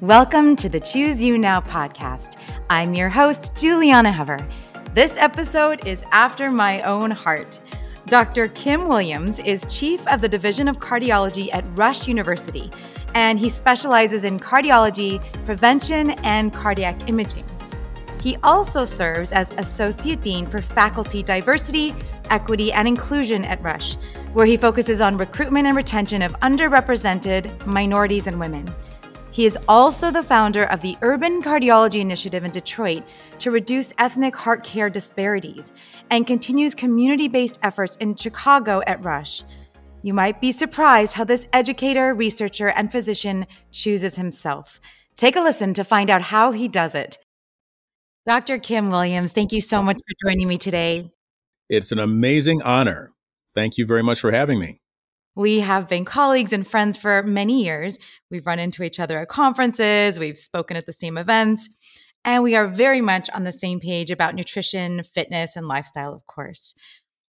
Welcome to the Choose You Now podcast. I'm your host, Julieanna Hever. This episode is after my own heart. Dr. Kim Williams is chief of the Division of Cardiology at Rush University, and he specializes in cardiology, prevention, and cardiac imaging. He also serves as Associate Dean for Faculty Diversity, Equity, and Inclusion at Rush, where he focuses on recruitment and retention of underrepresented minorities and women. He is also the founder of the Urban Cardiology Initiative in Detroit to reduce ethnic heart care disparities and continues community based efforts in Chicago at Rush. You might be surprised how this educator, researcher, and physician chooses himself. Take a listen to find out how he does it. Dr. Kim Williams, thank you so much for joining me today. It's an amazing honor. Thank you very much for having me. We have been colleagues and friends for many years. We've run into each other at conferences, we've spoken at the same events, and we are very much on the same page about nutrition, fitness, and lifestyle, of course.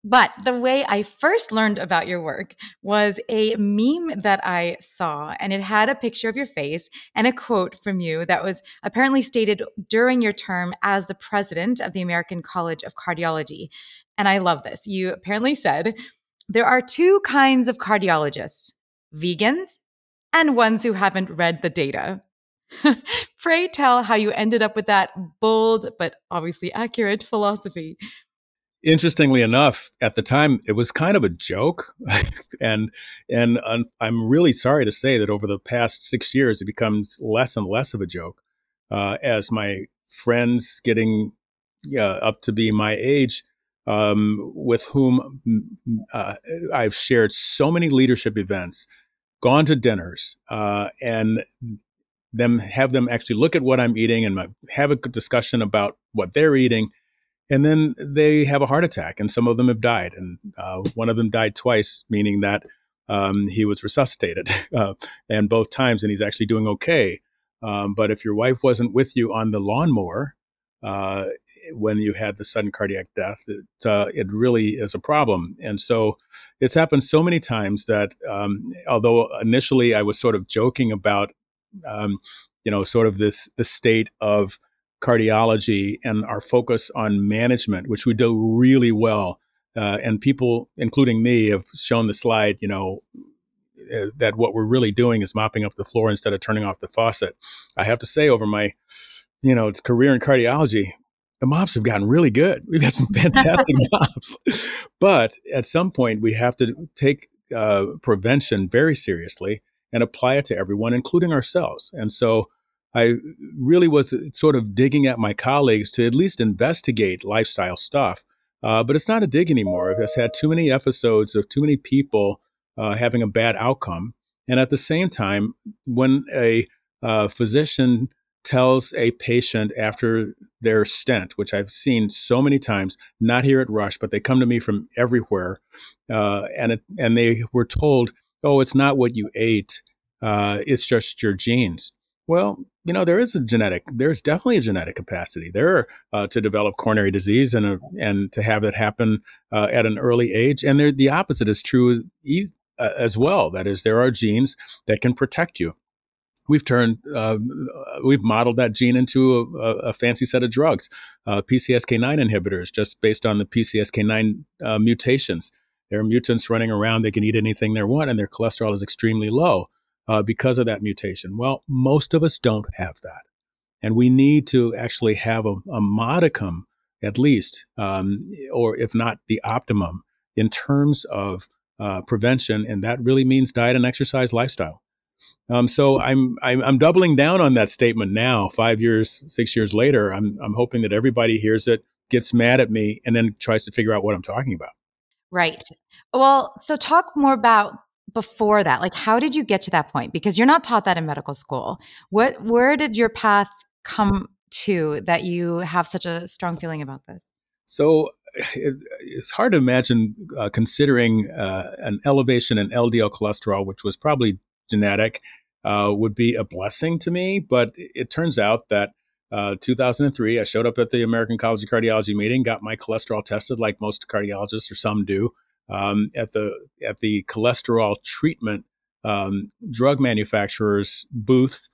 But the way I first learned about your work was a meme that I saw, and it had a picture of your face and a quote from you that was apparently stated during your term as the president of the American College of Cardiology. And I love this. You apparently said, There are two kinds of cardiologists vegans and ones who haven't read the data. Pray tell how you ended up with that bold but obviously accurate philosophy interestingly enough, at the time it was kind of a joke, and and I'm really sorry to say that over the past six years it becomes less and less of a joke uh, as my friends getting up to be my age, um, with whom uh, I've shared so many leadership events, gone to dinners, uh, and them have them actually look at what I'm eating and have a discussion about what they're eating and then they have a heart attack, and some of them have died, and uh, one of them died twice, meaning that um, he was resuscitated, uh, and both times, and he's actually doing okay. Um, but if your wife wasn't with you on the lawnmower uh, when you had the sudden cardiac death, it, uh, it really is a problem. And so it's happened so many times that um, although initially I was sort of joking about, um, you know, sort of this the state of cardiology and our focus on management, which we do really well. Uh, and people, including me, have shown the slide, you know, uh, that what we're really doing is mopping up the floor instead of turning off the faucet. I have to say, over my, you know, its career in cardiology, the mops have gotten really good. We've got some fantastic mops, but at some point we have to take uh, prevention very seriously and apply it to everyone, including ourselves. And so I really was sort of digging at my colleagues to at least investigate lifestyle stuff. Uh, but it's not a dig anymore. I've just had too many episodes of too many people uh, having a bad outcome. And at the same time, when a uh, physician tells a patient after their stent, which I've seen so many times, not here at Rush, but they come to me from everywhere, uh, and it, and they were told, "Oh, it's not what you ate; uh, it's just your genes." Well, you know, there is a genetic, there's definitely a genetic capacity there uh, to develop coronary disease and, a, and to have it happen uh, at an early age. And there, the opposite is true as, uh, as well. That is, there are genes that can protect you. We've turned, uh, we've modeled that gene into a, a fancy set of drugs, uh, PCSK9 inhibitors, just based on the PCSK9 uh, mutations. There are mutants running around. They can eat anything they want, and their cholesterol is extremely low uh, because of that mutation. Well, most of us don't have that. And we need to actually have a, a modicum, at least, um, or if not the optimum, in terms of uh, prevention. And that really means diet and exercise lifestyle. Um, so I'm, I'm, I'm doubling down on that statement now. Five years, six years later, I'm I'm hoping that everybody hears it, gets mad at me, and then tries to figure out what I'm talking about. Right. Well, so talk more about before that? Like, how did you get to that point? Because you're not taught that in medical school. What, where did your path come to that you have such a strong feeling about this? So it, it's hard to imagine uh, considering uh, an elevation in LDL cholesterol, which was probably genetic, uh, would be a blessing to me. But it turns out that uh, 2003, I showed up at the American College of Cardiology meeting, got my cholesterol tested, like most cardiologists or some do um, at the at the cholesterol treatment um, drug manufacturer's booth,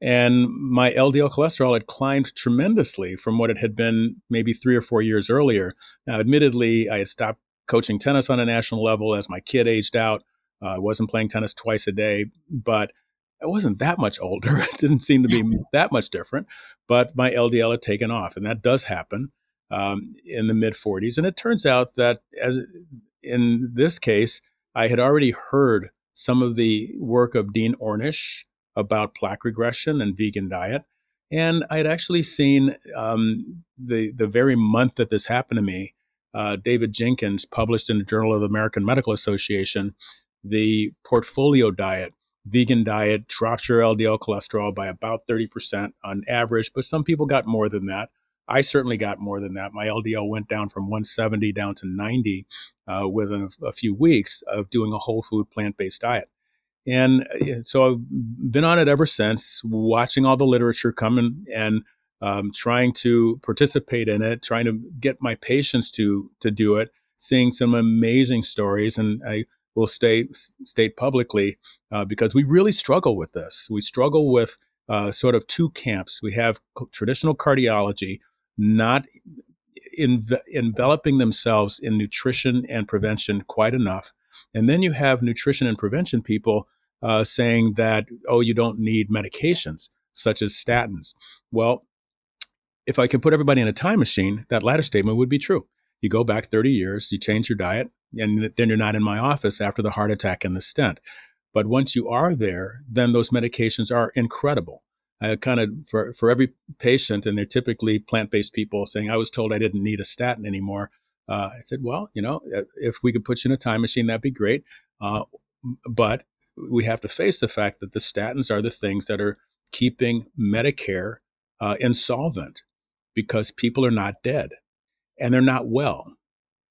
And my LDL cholesterol had climbed tremendously from what it had been maybe three or four years earlier. Now, admittedly, I had stopped coaching tennis on a national level as my kid aged out. I wasn't playing tennis twice a day, but I wasn't that much older. it didn't seem to be that much different, but my LDL had taken off, and that does happen um, in the mid 40s. And it turns out that, as in this case, I had already heard some of the work of Dean Ornish about plaque regression and vegan diet. And I had actually seen um, the the very month that this happened to me, uh, David Jenkins published in the Journal of the American Medical Association the portfolio diet. Vegan diet drops your LDL cholesterol by about 30% on average, but some people got more than that. I certainly got more than that. My LDL went down from 170 down to 90 uh, within a, a few weeks of doing a whole food plant based diet. And uh, so I've been on it ever since, watching all the literature come and um, trying to participate in it, trying to get my patients to to do it, seeing some amazing stories, and I will stay state publicly uh, because we really struggle with this. We struggle with uh, sort of two camps. We have traditional cardiology not enveloping themselves in nutrition and prevention quite enough, and then you have nutrition and prevention people uh, saying that, oh, you don't need medications such as statins. Well, if I can put everybody in a time machine, that latter statement would be true. You go back 30 years, you change your diet, and then you're not in my office after the heart attack and the stent. But once you are there, then those medications are incredible. I kind of, for, for every patient, and they're typically plant based people saying, I was told I didn't need a statin anymore. Uh, I said, well, you know, if we could put you in a time machine, that'd be great. Uh, but we have to face the fact that the statins are the things that are keeping Medicare uh, insolvent because people are not dead and they're not well.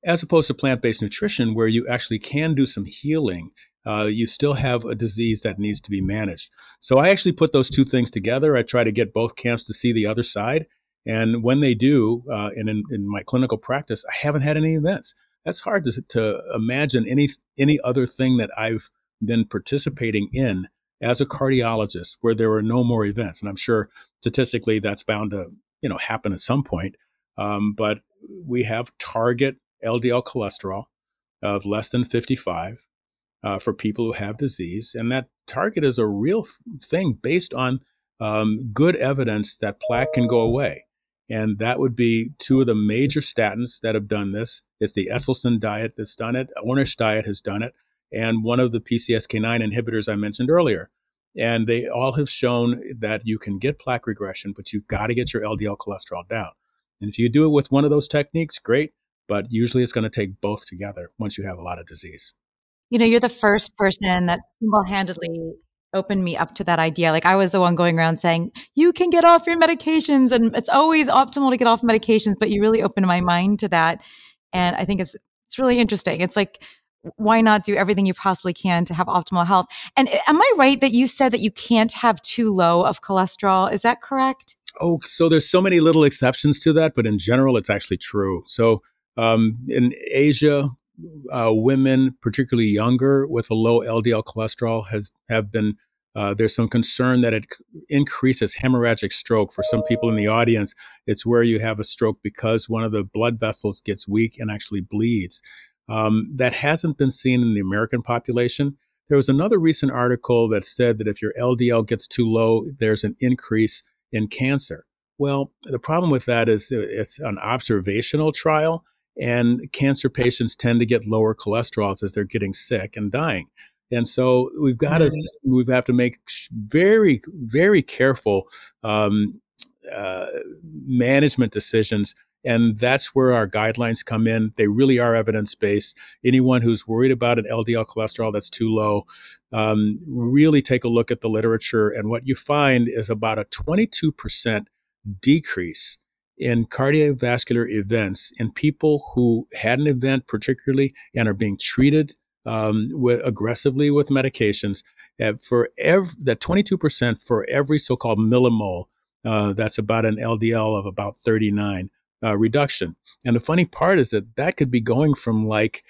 As opposed to plant based nutrition, where you actually can do some healing, uh, you still have a disease that needs to be managed. So I actually put those two things together. I try to get both camps to see the other side. And when they do, uh, and in, in my clinical practice, I haven't had any events. That's hard to, to imagine any any other thing that I've been participating in as a cardiologist where there were no more events. And I'm sure statistically that's bound to you know happen at some point. Um, but we have target LDL cholesterol of less than 55 uh, for people who have disease, and that target is a real thing based on um, good evidence that plaque can go away. And that would be two of the major statins that have done this. It's the Esselstyn diet that's done it. Ornish diet has done it. And one of the PCSK9 inhibitors I mentioned earlier. And they all have shown that you can get plaque regression, but you've got to get your LDL cholesterol down. And if you do it with one of those techniques, great. But usually it's going to take both together once you have a lot of disease. You know, you're the first person that single handedly opened me up to that idea. Like I was the one going around saying, you can get off your medications and it's always optimal to get off medications, but you really opened my mind to that. And I think it's, it's really interesting. It's like why not do everything you possibly can to have optimal health? And eh, am I right that you said that you can't have too low of cholesterol? Is that correct? Oh, so there's so many little exceptions to that, but in general, it's actually true. So um, in Asia, uh, women, particularly younger, with a low LDL cholesterol, has have been uh, there's some concern that it increases hemorrhagic stroke. For some people in the audience, it's where you have a stroke because one of the blood vessels gets weak and actually bleeds. Um, that hasn't been seen in the American population. There was another recent article that said that if your LDL gets too low, there's an increase in cancer. Well, the problem with that is it's an observational trial, and cancer patients tend to get lower cholesterols as they're getting sick and dying. And so we've got to we have to make very very careful um, uh, management decisions and that's where our guidelines come in. They really are evidence based. Anyone who's worried about an LDL cholesterol that's too low, um, really take a look at the literature. And what you find is about a 22% decrease in cardiovascular events in people who had an event, particularly, and are being treated um, with, aggressively with medications. Uh, for that 22% for every so called millimole, uh, that's about an LDL of about 39 uh, reduction. And the funny part is that that could be going from like,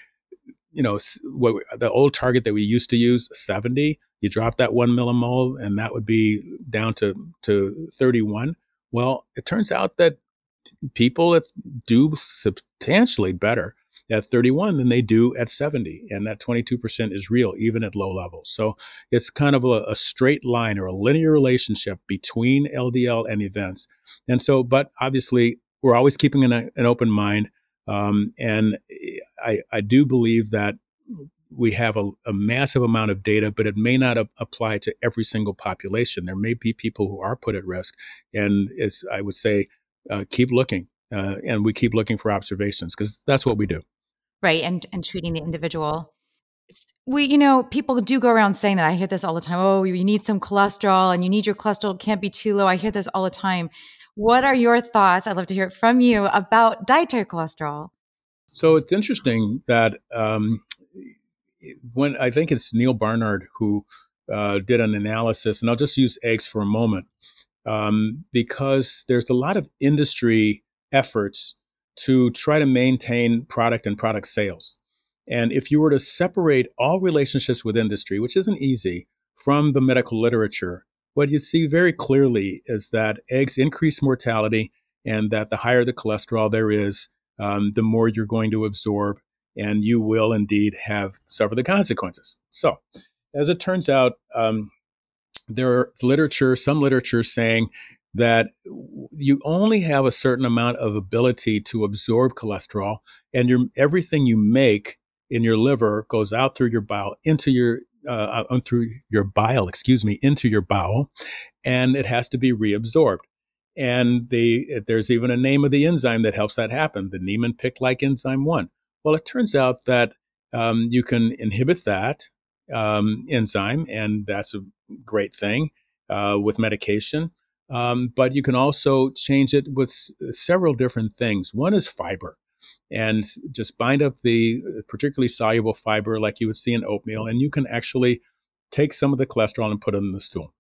you know, what the old target that we used to use, 70, You drop that one millimole, and that would be down to, to 31. Well, it turns out that people do substantially better at 31 than they do at 70. And that 22% is real, even at low levels. So it's kind of a, a, straight line or a linear relationship between LDL and events. And so, but obviously, we're always keeping an, an open mind. Um, and I, I do believe that we have a, a, massive amount of data, but it may not a- apply to every single population. There may be people who are put at risk. And as I would say, uh, keep looking. Uh, and we keep looking for observations because that's what we do. Right and and treating the individual. We you know people do go around saying that i hear this all the time oh you need some cholesterol and you need your cholesterol can't be too low i hear this all the time. What are your thoughts i'd love to hear it from you about dietary cholesterol? So it's interesting that um, when i think it's Neal Barnard who uh, did an analysis and i'll just use eggs for a moment um, because there's a lot of industry efforts to try to maintain product and product sales. And if you were to separate all relationships with industry, which isn't easy, from the medical literature, what you see very clearly is that eggs increase mortality and that the higher the cholesterol there is, um, the more you're going to absorb, and you will indeed have suffer the consequences. So, as it turns out, um, there's literature, some literature saying that you only have a certain amount of ability to absorb cholesterol, and your everything you make in your liver goes out through your bile into your uh, uh through your bile, excuse me, into your bowel, and it has to be reabsorbed. And the there's even a name of the enzyme that helps that happen, the Niemann-Pick-like enzyme one. Well, it turns out that um, you can inhibit that um, enzyme, and that's a great thing uh, with medication. Um, but you can also change it with s- several different things. One is fiber, and just bind up the particularly soluble fiber like you would see in oatmeal, and you can actually take some of the cholesterol and put it in the stool.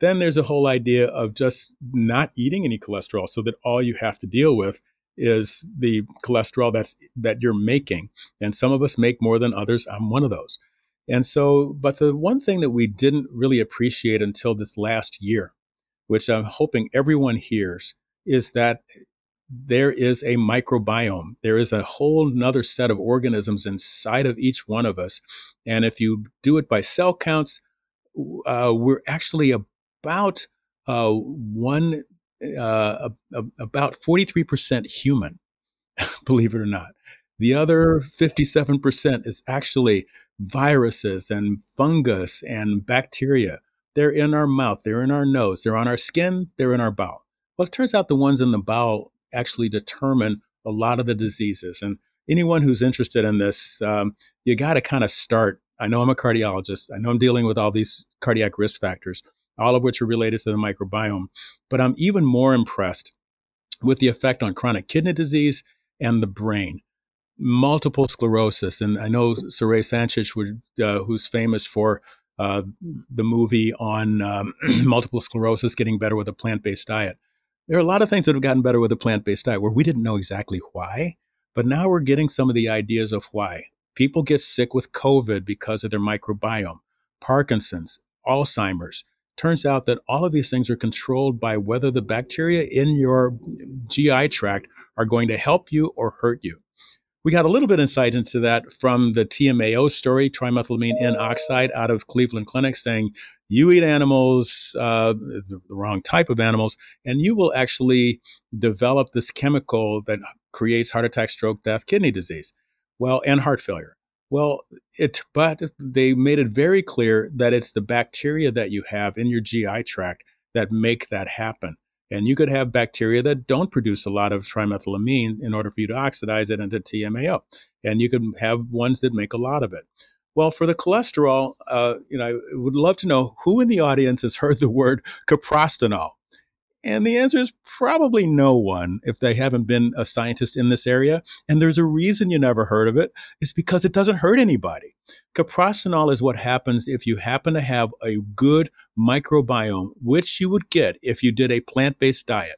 Then there's a whole idea of just not eating any cholesterol, so that all you have to deal with is the cholesterol that's that you're making. And some of us make more than others. I'm one of those. And so, but the one thing that we didn't really appreciate until this last year which I'm hoping everyone hears, is that there is a microbiome. There is a whole nother set of organisms inside of each one of us. And if you do it by cell counts, uh, we're actually about uh, one, uh, about 43% human, believe it or not. The other 57% is actually viruses and fungus and bacteria. They're in our mouth, they're in our nose, they're on our skin, they're in our bowel. Well, it turns out the ones in the bowel actually determine a lot of the diseases. And anyone who's interested in this, um, you got to kind of start. I know I'm a cardiologist. I know I'm dealing with all these cardiac risk factors, all of which are related to the microbiome. But I'm even more impressed with the effect on chronic kidney disease and the brain. Multiple sclerosis. And I know Saray Stancic, uh, who's famous for uh, the movie on um, multiple sclerosis getting better with a plant based diet. There are a lot of things that have gotten better with a plant based diet where we didn't know exactly why, but now we're getting some of the ideas of why. People get sick with COVID because of their microbiome, Parkinson's, Alzheimer's. Turns out that all of these things are controlled by whether the bacteria in your GI tract are going to help you or hurt you. We got a little bit insight into that from the TMAO story, trimethylamine N oxide out of Cleveland Clinic, saying you eat animals, uh, the wrong type of animals, and you will actually develop this chemical that creates heart attack, stroke, death, kidney disease, well, and heart failure. Well, it, but they made it very clear that it's the bacteria that you have in your GI tract that make that happen. And you could have bacteria that don't produce a lot of trimethylamine in order for you to oxidize it into TMAO. And you could have ones that make a lot of it. Well, for the cholesterol, uh, you know, I would love to know who in the audience has heard the word coprostanol. And the answer is probably no one if they haven't been a scientist in this area. And there's a reason you never heard of it. It's because it doesn't hurt anybody. Coprostanol is what happens if you happen to have a good microbiome, which you would get if you did a plant-based diet.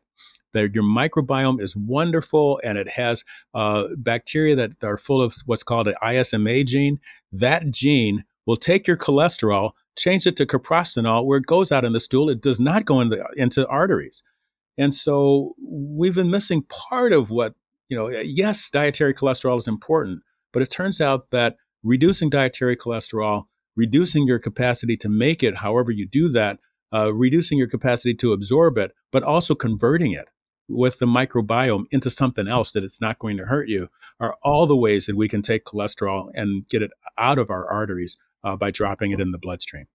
That your microbiome is wonderful and it has uh, bacteria that are full of what's called an ISMA gene. That gene will take your cholesterol, change it to coprostanol, where it goes out in the stool. It does not go into, into arteries. And so we've been missing part of what, you know, yes, dietary cholesterol is important, but it turns out that reducing dietary cholesterol, reducing your capacity to make it, however you do that, uh, reducing your capacity to absorb it, but also converting it with the microbiome into something else that it's not going to hurt you are all the ways that we can take cholesterol and get it out of our arteries uh, by dropping it in the bloodstream.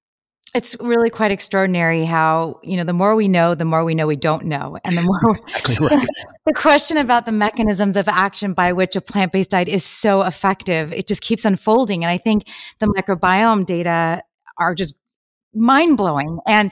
It's really quite extraordinary how you know the more we know the more we know we don't know. And the more exactly right. the question about the mechanisms of action by which a plant-based diet is so effective it just keeps unfolding. And i think the microbiome data are just mind-blowing. And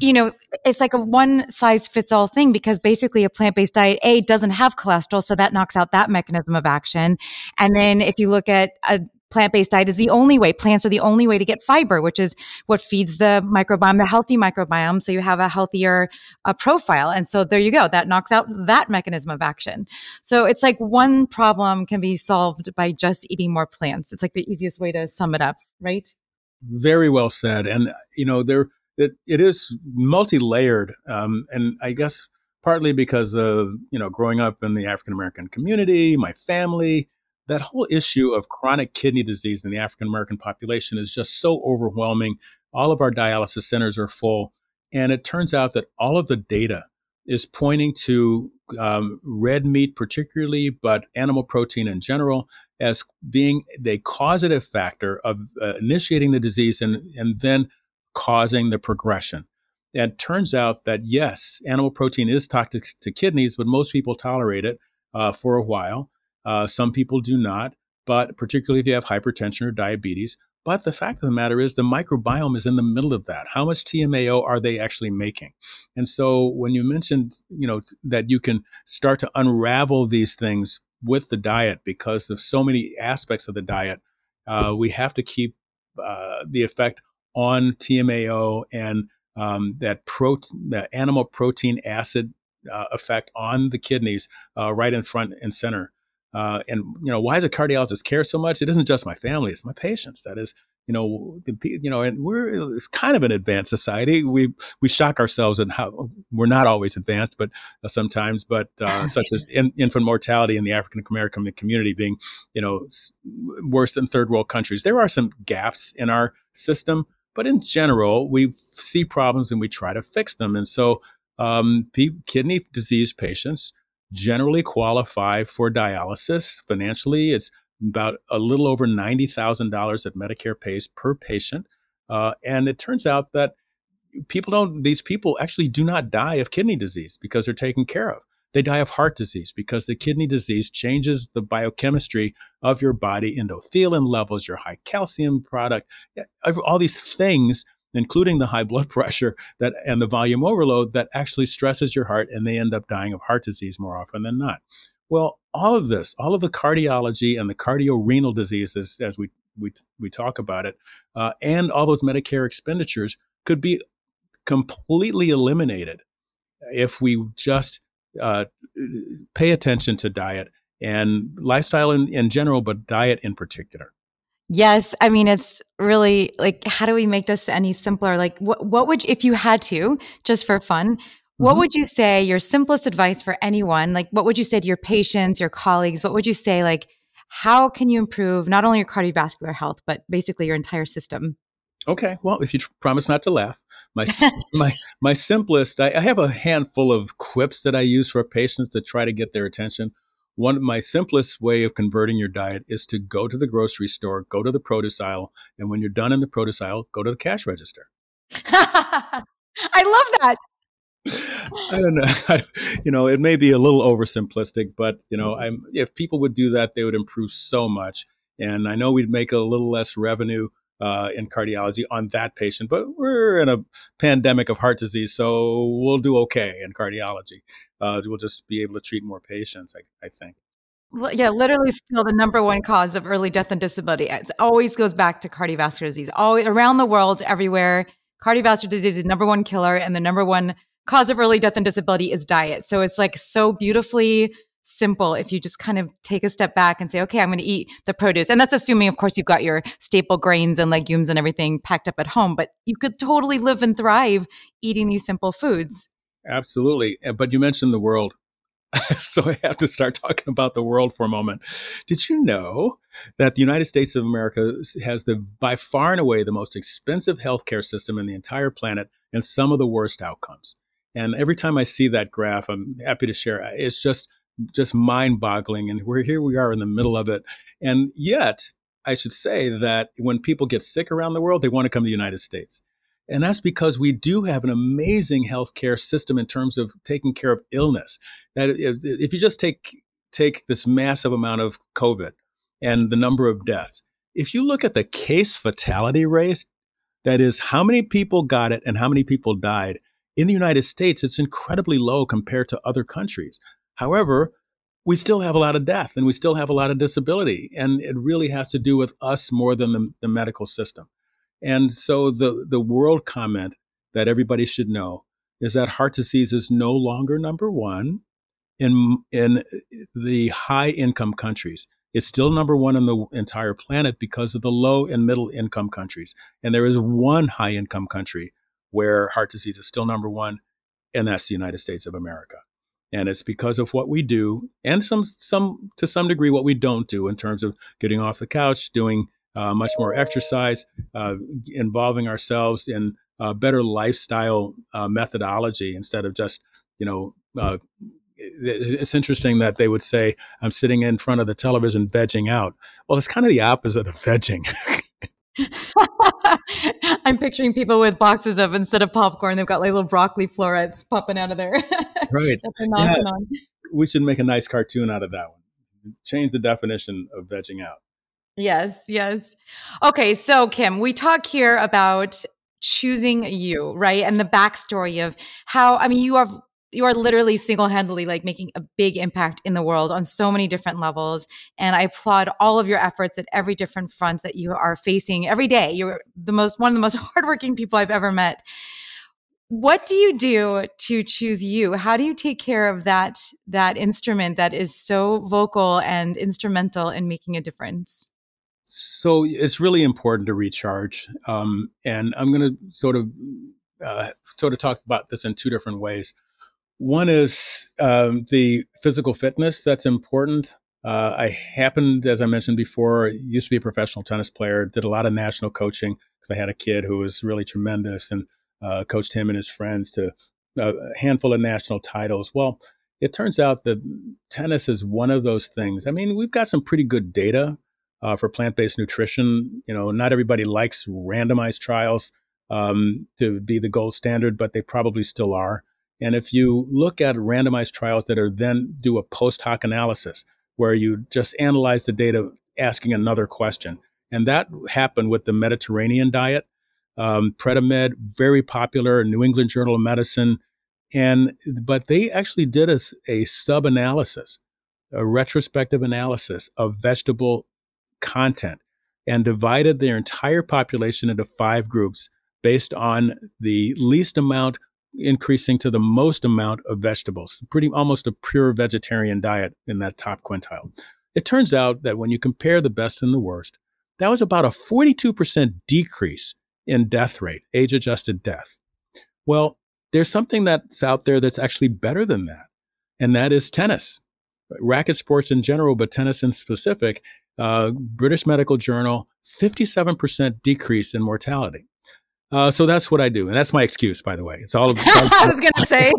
you know it's like a one size fits all thing because basically a plant-based diet a doesn't have cholesterol so that knocks out that mechanism of action. And then if you look at a plant-based diet is the only way. Plants are the only way to get fiber which is what feeds the microbiome the healthy microbiome so you have a healthier uh, profile. And so there you go. That knocks out that mechanism of action. So it's like one problem can be solved by just eating more plants. It's like the easiest way to sum it up right? Very well said. And you know there it, it is multi-layered um, and i guess partly because of you know growing up in the african american community my family that whole issue of chronic kidney disease in the African American population is just so overwhelming. All of our dialysis centers are full. And it turns out that all of the data is pointing to um, red meat, particularly, but animal protein in general, as being the causative factor of uh, initiating the disease and, and then causing the progression. And it turns out that yes, animal protein is toxic to kidneys, but most people tolerate it uh, for a while. Uh, some people do not, but particularly if you have hypertension or diabetes. But the fact of the matter is, the microbiome is in the middle of that. How much TMAO are they actually making? And so, when you mentioned, you know, that you can start to unravel these things with the diet because of so many aspects of the diet, uh, we have to keep uh, the effect on TMAO and um, that protein, the animal protein acid uh, effect on the kidneys uh, right in front and center. Uh, and you know, why does a cardiologist care so much? It isn't just my family; it's my patients. That is, you know, the, you know, and we're it's kind of an advanced society. We we shock ourselves at how we're not always advanced, but uh, sometimes, but uh, such as in, infant mortality in the African American community being, you know, worse than third world countries. There are some gaps in our system, but in general, we see problems and we try to fix them. And so, um, kidney disease patients generally qualify for dialysis. Financially, it's about a little over $90,000 that Medicare pays per patient. Uh, and it turns out that people don't, these people actually do not die of kidney disease because they're taken care of. They die of heart disease because the kidney disease changes the biochemistry of your body, endothelin levels, your high calcium product, all these things including the high blood pressure that and the volume overload that actually stresses your heart and they end up dying of heart disease more often than not. Well, all of this, all of the cardiology and the cardiorenal diseases, as we we we talk about it, uh, and all those Medicare expenditures could be completely eliminated if we just uh, pay attention to diet and lifestyle in, in general, but diet in particular. Yes, I mean it's really like how do we make this any simpler? Like what what would if you had to just for fun, what mm-hmm. would you say your simplest advice for anyone? Like what would you say to your patients, your colleagues? What would you say like how can you improve not only your cardiovascular health but basically your entire system? Okay, well, if you tr- promise not to laugh, my my my simplest, I, I have a handful of quips that I use for patients to try to get their attention one of my simplest way of converting your diet is to go to the grocery store, go to the produce aisle, and when you're done in the produce aisle, go to the cash register. I love that. I don't know. you know, it may be a little oversimplistic, but you know, mm-hmm. I'm, if people would do that, they would improve so much. And I know we'd make a little less revenue uh, in cardiology on that patient, but we're in a pandemic of heart disease, so we'll do okay in cardiology uh, we'll just be able to treat more patients, I, I think. Yeah, literally still the number one cause of early death and disability. It always goes back to cardiovascular disease. Always around the world, everywhere, cardiovascular disease is number one killer and the number one cause of early death and disability is diet. So it's like so beautifully simple if you just kind of take a step back and say, okay, I'm going to eat the produce. And that's assuming, of course, you've got your staple grains and legumes and everything packed up at home, but you could totally live and thrive eating these simple foods. Absolutely. Uh, but you mentioned the world. so I have to start talking about the world for a moment. Did you know that the United States of America has the by far and away the most expensive healthcare system in the entire planet and some of the worst outcomes? And every time I see that graph, I'm happy to share. Uh, it's just just mind-boggling, and we're here. We are in the middle of it, and yet I should say that when people get sick around the world, they want to come to the United States. And that's because we do have an amazing healthcare system in terms of taking care of illness. That if, if you just take take this massive amount of COVID and the number of deaths, if you look at the case fatality rate, that is how many people got it and how many people died in the United States, it's incredibly low compared to other countries. However, we still have a lot of death and we still have a lot of disability. And it really has to do with us more than the, the medical system. And so the, the world comment that everybody should know is that heart disease is no longer number one in, in the high income countries. It's still number one in the entire planet because of the low and middle income countries. And there is one high income country where heart disease is still number one, and that's the United States of America. And it's because of what we do, and some, some to some degree, what we don't do in terms of getting off the couch, doing uh, much more exercise, uh, involving ourselves in uh, better lifestyle uh, methodology instead of just, you know, uh, it's interesting that they would say, I'm sitting in front of the television vegging out. Well, it's kind of the opposite of vegging. I'm picturing people with boxes of instead of popcorn, they've got like little broccoli florets popping out of there. right. yeah. We should make a nice cartoon out of that one. Change the definition of vegging out. Yes, yes. Okay, so Kim, we talk here about choosing you, right? And the backstory of how, I mean, you have you are literally single-handedly like making a big impact in the world on so many different levels and i applaud all of your efforts at every different front that you are facing every day. You're the most one of the most hardworking people i've ever met. What do you do to choose you? How do you take care of that that instrument that is so vocal and instrumental in making a difference? So it's really important to recharge um, and i'm going to sort of uh, sort of talk about this in two different ways one is um, the physical fitness that's important. Uh, I happened, as I mentioned before, used to be a professional tennis player, did a lot of national coaching because I had a kid who was really tremendous and uh, coached him and his friends to uh, a handful of national titles. Well, it turns out that tennis is one of those things. I mean, we've got some pretty good data uh, for plant based nutrition. You know, not everybody likes randomized trials um, to be the gold standard, but they probably still are. And if you look at randomized trials that are then do a post hoc analysis where you just analyze the data asking another question, and that happened with the Mediterranean diet. Um, Predimed, very popular, New England Journal of Medicine, and but they actually did a, a sub analysis, a retrospective analysis of vegetable content, and divided their entire population into five groups based on the least amount increasing to the most amount of vegetables, pretty almost a pure vegetarian diet in that top quintile. It turns out that when you compare the best and the worst, that was about a 42% decrease in death rate, age adjusted death. Well, there's something that's out there that's actually better than that, and that is tennis. Racket sports in general, but tennis in specific, uh, British Medical Journal, 57% decrease in mortality. Uh, so that's what I do, and that's my excuse, by the way. It's all. About, I was going to say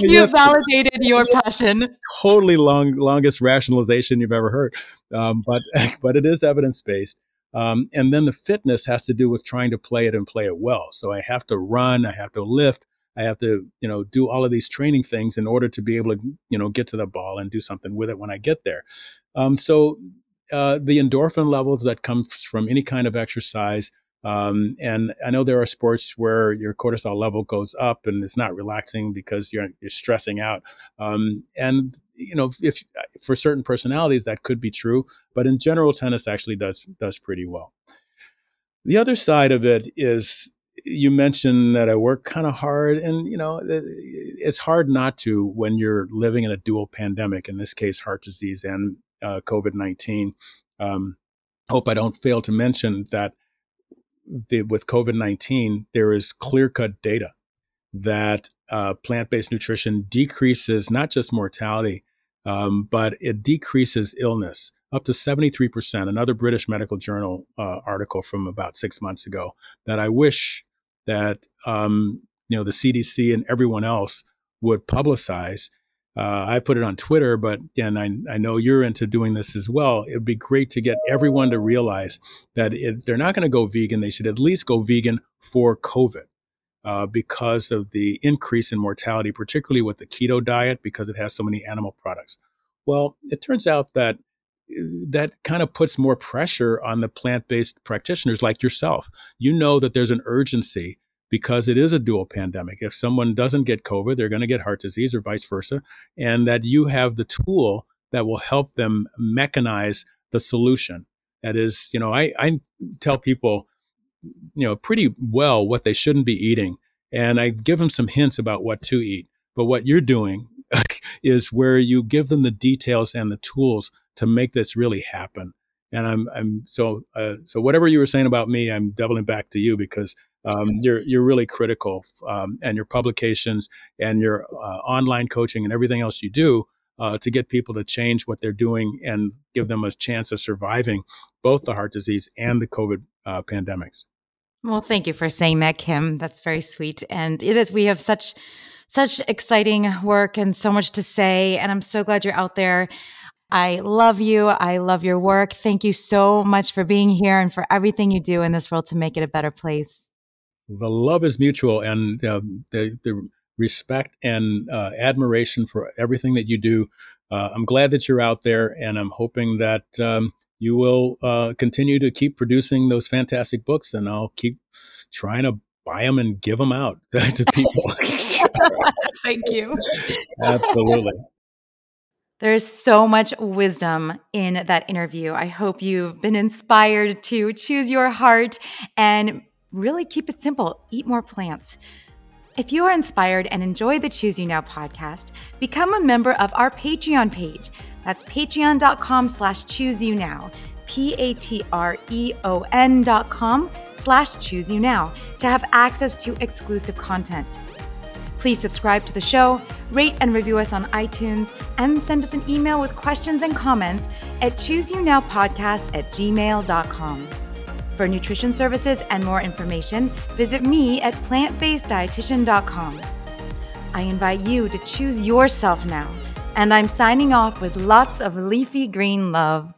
you validated your passion. Totally long, longest rationalization you've ever heard, um, but but it is evidence based. Um, and then the fitness has to do with trying to play it and play it well. So I have to run, I have to lift, I have to you know do all of these training things in order to be able to you know get to the ball and do something with it when I get there. Um, so uh, the endorphin levels that come from any kind of exercise um, and I know there are sports where your cortisol level goes up and it's not relaxing because you're, you're stressing out. Um, and you know, if for certain personalities that could be true, but in general, tennis actually does does pretty well. The other side of it is you mentioned that I work kind of hard, and you know, it's hard not to when you're living in a dual pandemic. In this case, heart disease and uh, COVID nineteen. Um, hope I don't fail to mention that the, with COVID nineteen, there is clear cut data that uh, plant based nutrition decreases not just mortality, um, but it decreases illness up to 73%. Another British Medical Journal uh, article from about six months ago that I wish that um, you know the CDC and everyone else would publicize. Uh, I put it on Twitter, but again, I, I know you're into doing this as well. It'd be great to get everyone to realize that if they're not going to go vegan, they should at least go vegan for COVID. Uh, because of the increase in mortality, particularly with the keto diet, because it has so many animal products. Well, it turns out that that kind of puts more pressure on the plant-based practitioners like yourself. You know that there's an urgency because it is a dual pandemic. If someone doesn't get COVID, they're going to get heart disease or vice versa, and that you have the tool that will help them mechanize the solution. That is, you know, I, I tell people, you know, pretty well what they shouldn't be eating, and I give them some hints about what to eat. But what you're doing is where you give them the details and the tools to make this really happen. And I'm, I'm so, uh, so whatever you were saying about me, I'm doubling back to you because um, you're, you're really critical, um, and your publications and your uh, online coaching and everything else you do uh, to get people to change what they're doing and give them a chance of surviving both the heart disease and the COVID uh, pandemics. Well, thank you for saying that, Kim. That's very sweet. And it is, we have such, such exciting work and so much to say. And I'm so glad you're out there. I love you. I love your work. Thank you so much for being here and for everything you do in this world to make it a better place. The love is mutual, and uh, the the respect and uh, admiration for everything that you do. Uh, I'm glad that you're out there, and I'm hoping that um, you will uh, continue to keep producing those fantastic books, and I'll keep trying to buy them and give them out to people. Thank you. Absolutely. There's so much wisdom in that interview. I hope you've been inspired to choose your heart and really keep it simple. Eat more plants. If you are inspired and enjoy the Choose You Now podcast, become a member of our Patreon page. That's patreon.com slash choose you now. P-A-T-R-E-O-N dot com slash choose you now to have access to exclusive content. Please subscribe to the show, rate and review us on iTunes, and send us an email with questions and comments at chooseyounowpodcast at gmail.com. For nutrition services and more information, visit me at plantbaseddietitian.com. I invite you to choose yourself now, and I'm signing off with lots of leafy green love.